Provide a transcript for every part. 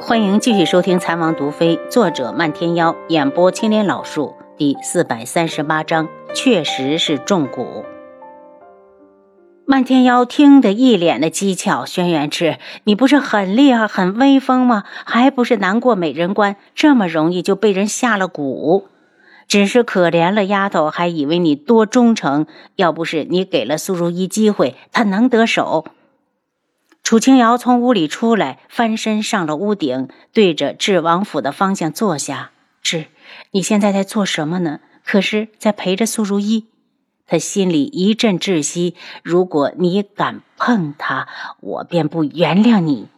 欢迎继续收听《残王毒妃》，作者漫天妖，演播青莲老树，第四百三十八章，确实是中蛊。漫天妖听得一脸的讥诮：“轩辕赤，你不是很厉害、很威风吗？还不是难过美人关，这么容易就被人下了蛊？只是可怜了丫头，还以为你多忠诚。要不是你给了苏如意机会，她能得手。”楚清瑶从屋里出来，翻身上了屋顶，对着智王府的方向坐下。智，你现在在做什么呢？可是在陪着苏如意。他心里一阵窒息。如果你敢碰她，我便不原谅你。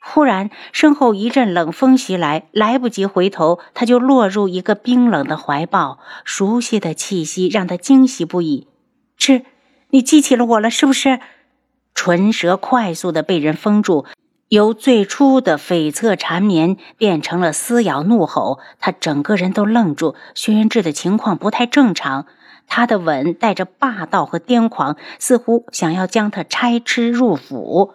忽然，身后一阵冷风袭来，来不及回头，他就落入一个冰冷的怀抱。熟悉的气息让他惊喜不已。智，你记起了我了，是不是？唇舌快速的被人封住，由最初的悱恻缠绵变成了撕咬怒吼。他整个人都愣住。轩辕志的情况不太正常，他的吻带着霸道和癫狂，似乎想要将他拆吃入腹。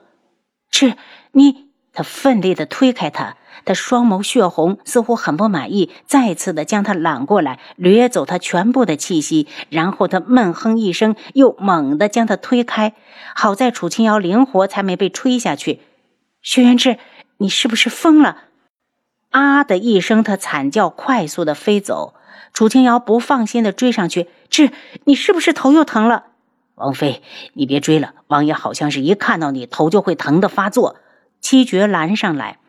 是你，他奋力的推开他。他双眸血红，似乎很不满意，再次的将他揽过来，掠走他全部的气息，然后他闷哼一声，又猛地将他推开。好在楚清瑶灵活，才没被吹下去。轩辕志，你是不是疯了？啊的一声，他惨叫，快速的飞走。楚清瑶不放心的追上去，志，你是不是头又疼了？王妃，你别追了，王爷好像是一看到你头就会疼的发作。七绝拦上来。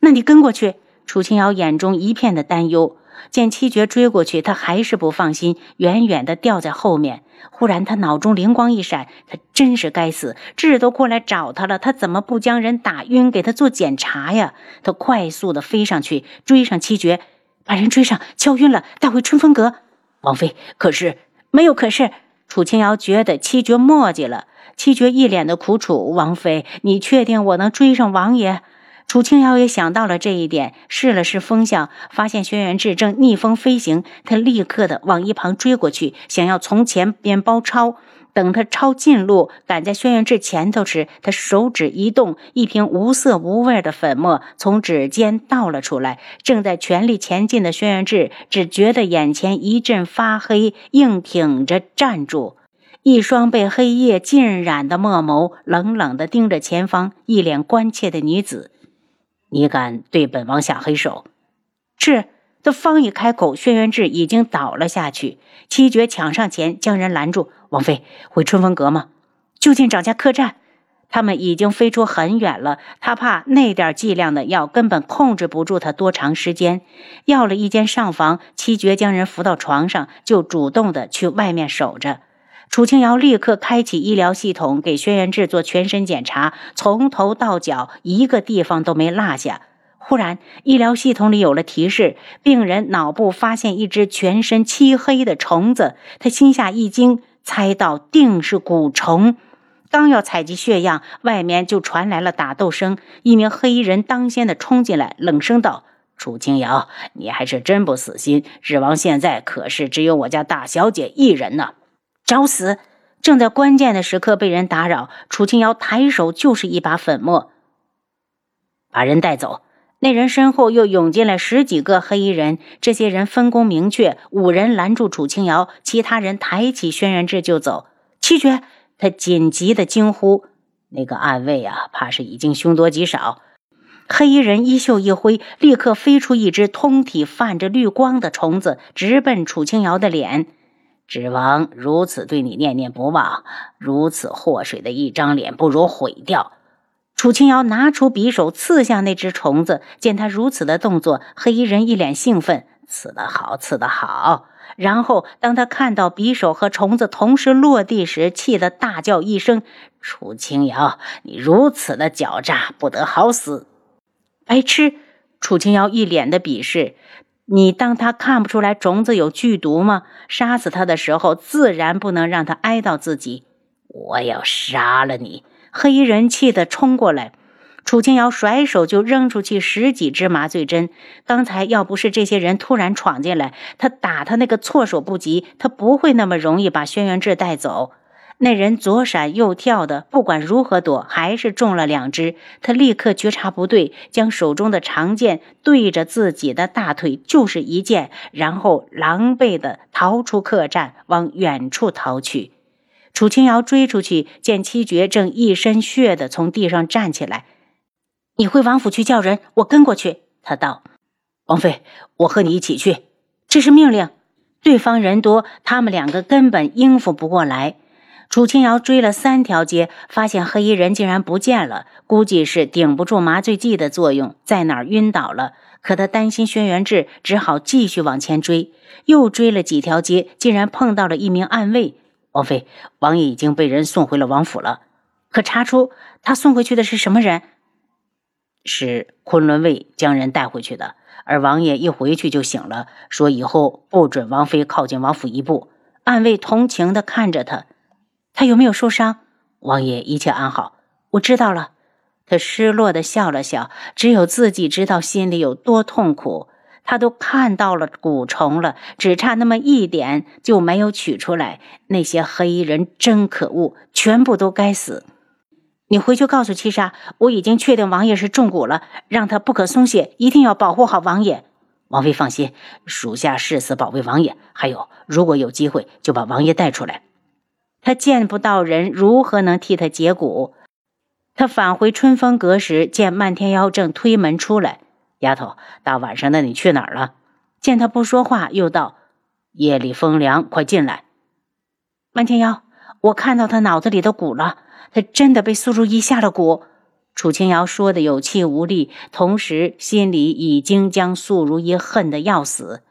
那你跟过去。楚清瑶眼中一片的担忧，见七绝追过去，他还是不放心，远远的掉在后面。忽然，他脑中灵光一闪，他真是该死，智都过来找他了，他怎么不将人打晕，给他做检查呀？他快速的飞上去，追上七绝，把人追上，敲晕了，带回春风阁。王妃，可是没有可是。楚清瑶觉得七绝墨迹了，七绝一脸的苦楚。王妃，你确定我能追上王爷？楚清瑶也想到了这一点，试了试风向，发现轩辕志正逆风飞行，他立刻的往一旁追过去，想要从前边包抄。等他抄近路，赶在轩辕志前头时，他手指一动，一瓶无色无味的粉末从指尖倒了出来。正在全力前进的轩辕志只觉得眼前一阵发黑，硬挺着站住，一双被黑夜浸染的墨眸冷冷地盯着前方，一脸关切的女子。你敢对本王下黑手？是。他方一开口，轩辕志已经倒了下去。七绝抢上前将人拦住：“王妃，回春风阁吗？就近找家客栈。”他们已经飞出很远了。他怕那点剂量的药根本控制不住他多长时间。要了一间上房，七绝将人扶到床上，就主动的去外面守着。楚清瑶立刻开启医疗系统，给轩辕志做全身检查，从头到脚一个地方都没落下。忽然，医疗系统里有了提示：病人脑部发现一只全身漆黑的虫子。他心下一惊，猜到定是蛊虫。刚要采集血样，外面就传来了打斗声。一名黑衣人当先的冲进来，冷声道：“楚清瑶，你还是真不死心！日王现在可是只有我家大小姐一人呢。”找死！正在关键的时刻被人打扰，楚清瑶抬手就是一把粉末，把人带走。那人身后又涌进来十几个黑衣人，这些人分工明确，五人拦住楚清瑶，其他人抬起轩辕志就走。七绝，他紧急的惊呼：“那个暗卫啊，怕是已经凶多吉少。”黑衣人衣袖一挥，立刻飞出一只通体泛着绿光的虫子，直奔楚清瑶的脸。指王如此对你念念不忘，如此祸水的一张脸，不如毁掉。楚清瑶拿出匕首刺向那只虫子，见他如此的动作，黑衣人一脸兴奋：“刺得好，刺得好！”然后当他看到匕首和虫子同时落地时，气得大叫一声：“楚清瑶，你如此的狡诈，不得好死！”白痴！楚清瑶一脸的鄙视。你当他看不出来种子有剧毒吗？杀死他的时候，自然不能让他挨到自己。我要杀了你！黑衣人气得冲过来，楚清瑶甩手就扔出去十几支麻醉针。刚才要不是这些人突然闯进来，他打他那个措手不及，他不会那么容易把轩辕志带走。那人左闪右跳的，不管如何躲，还是中了两只。他立刻觉察不对，将手中的长剑对着自己的大腿就是一剑，然后狼狈的逃出客栈，往远处逃去。楚清瑶追出去，见七绝正一身血的从地上站起来。你回王府去叫人，我跟过去。他道：“王妃，我和你一起去。”这是命令。对方人多，他们两个根本应付不过来。楚清瑶追了三条街，发现黑衣人竟然不见了，估计是顶不住麻醉剂的作用，在哪儿晕倒了。可他担心轩辕志，只好继续往前追。又追了几条街，竟然碰到了一名暗卫。王妃，王爷已经被人送回了王府了。可查出他送回去的是什么人？是昆仑卫将人带回去的。而王爷一回去就醒了，说以后不准王妃靠近王府一步。暗卫同情地看着他，他有没有受伤？王爷一切安好。我知道了。他失落地笑了笑，只有自己知道心里有多痛苦。他都看到了蛊虫了，只差那么一点就没有取出来。那些黑衣人真可恶，全部都该死。你回去告诉七杀，我已经确定王爷是中蛊了，让他不可松懈，一定要保护好王爷。王妃放心，属下誓死保卫王爷。还有，如果有机会，就把王爷带出来。他见不到人，如何能替他解蛊？他返回春风阁时，见漫天妖正推门出来。丫头，大晚上的你去哪儿了？见他不说话，又道：“夜里风凉，快进来。”漫天妖，我看到他脑子里的蛊了。他真的被苏如意下了蛊，楚清瑶说的有气无力，同时心里已经将苏如意恨得要死。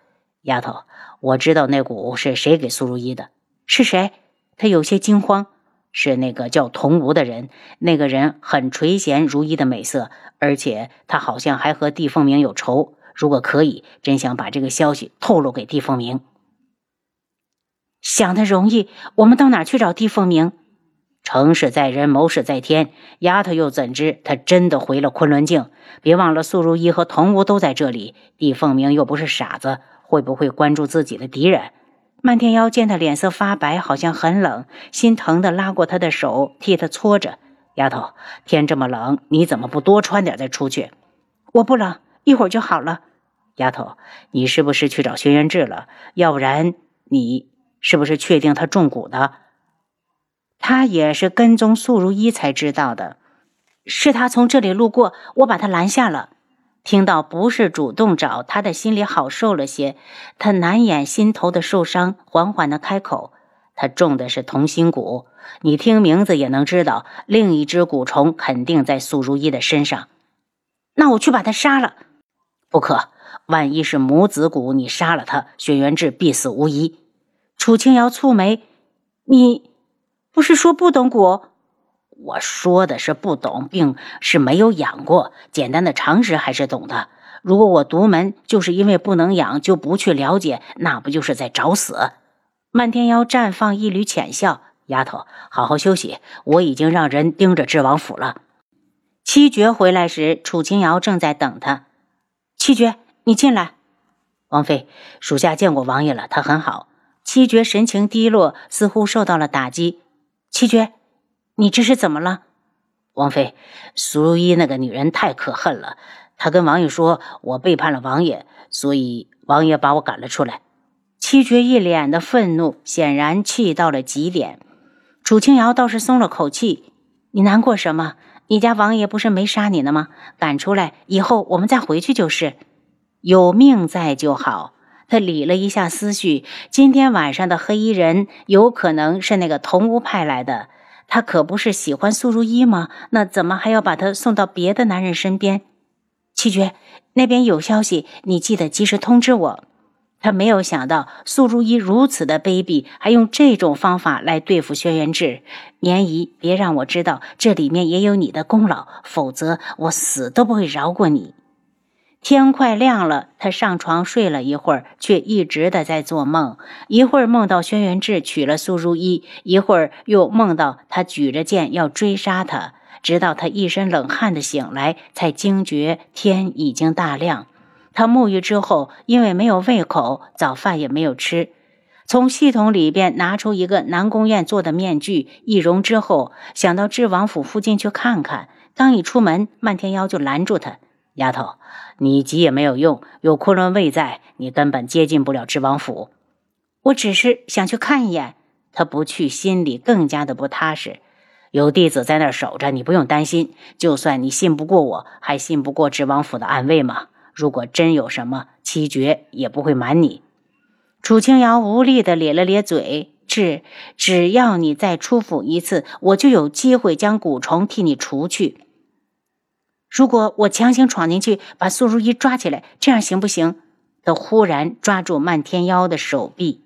丫头，我知道那蛊是谁给苏如意的，是谁？他有些惊慌。是那个叫童无的人，那个人很垂涎如意的美色，而且他好像还和帝凤鸣有仇。如果可以，真想把这个消息透露给帝凤鸣。想的容易，我们到哪去找帝凤鸣？成事在人，谋事在天。丫头又怎知他真的回了昆仑镜？别忘了，素如意和童无都在这里。帝凤鸣又不是傻子，会不会关注自己的敌人？漫天妖见他脸色发白，好像很冷，心疼的拉过他的手，替他搓着。丫头，天这么冷，你怎么不多穿点再出去？我不冷，一会儿就好了。丫头，你是不是去找轩辕志了？要不然，你是不是确定他中蛊的？他也是跟踪素如一才知道的，是他从这里路过，我把他拦下了。听到不是主动找，他的心里好受了些。他难掩心头的受伤，缓缓的开口：“他中的是同心蛊，你听名字也能知道，另一只蛊虫肯定在素如一的身上。那我去把他杀了。不可，万一是母子蛊，你杀了他，轩辕志必死无疑。”楚清瑶蹙眉：“你。”不是说不懂蛊，我说的是不懂，并是没有养过，简单的常识还是懂的。如果我独门就是因为不能养，就不去了解，那不就是在找死？漫天妖绽放一缕浅笑，丫头，好好休息，我已经让人盯着智王府了。七绝回来时，楚清瑶正在等他。七绝，你进来。王妃，属下见过王爷了，他很好。七绝神情低落，似乎受到了打击。七绝，你这是怎么了？王妃，苏如意那个女人太可恨了。她跟王爷说，我背叛了王爷，所以王爷把我赶了出来。七绝一脸的愤怒，显然气到了极点。楚清瑶倒是松了口气。你难过什么？你家王爷不是没杀你呢吗？赶出来以后，我们再回去就是。有命在就好。他理了一下思绪，今天晚上的黑衣人有可能是那个同屋派来的。他可不是喜欢苏如意吗？那怎么还要把他送到别的男人身边？七绝，那边有消息，你记得及时通知我。他没有想到苏如意如此的卑鄙，还用这种方法来对付轩辕志。年姨，别让我知道这里面也有你的功劳，否则我死都不会饶过你。天快亮了，他上床睡了一会儿，却一直的在做梦。一会儿梦到轩辕志娶了苏如意，一会儿又梦到他举着剑要追杀他。直到他一身冷汗的醒来，才惊觉天已经大亮。他沐浴之后，因为没有胃口，早饭也没有吃。从系统里边拿出一个南宫宴做的面具，易容之后，想到知王府附近去看看。刚一出门，漫天妖就拦住他：“丫头，你急也没有用，有昆仑卫在，你根本接近不了知王府。我只是想去看一眼。”他不去，心里更加的不踏实。有弟子在那儿守着，你不用担心。就算你信不过我，还信不过知王府的暗卫吗？如果真有什么，七绝也不会瞒你。楚清瑶无力的咧了咧嘴，只只要你再出府一次，我就有机会将蛊虫替你除去。如果我强行闯进去，把苏如意抓起来，这样行不行？他忽然抓住漫天妖的手臂。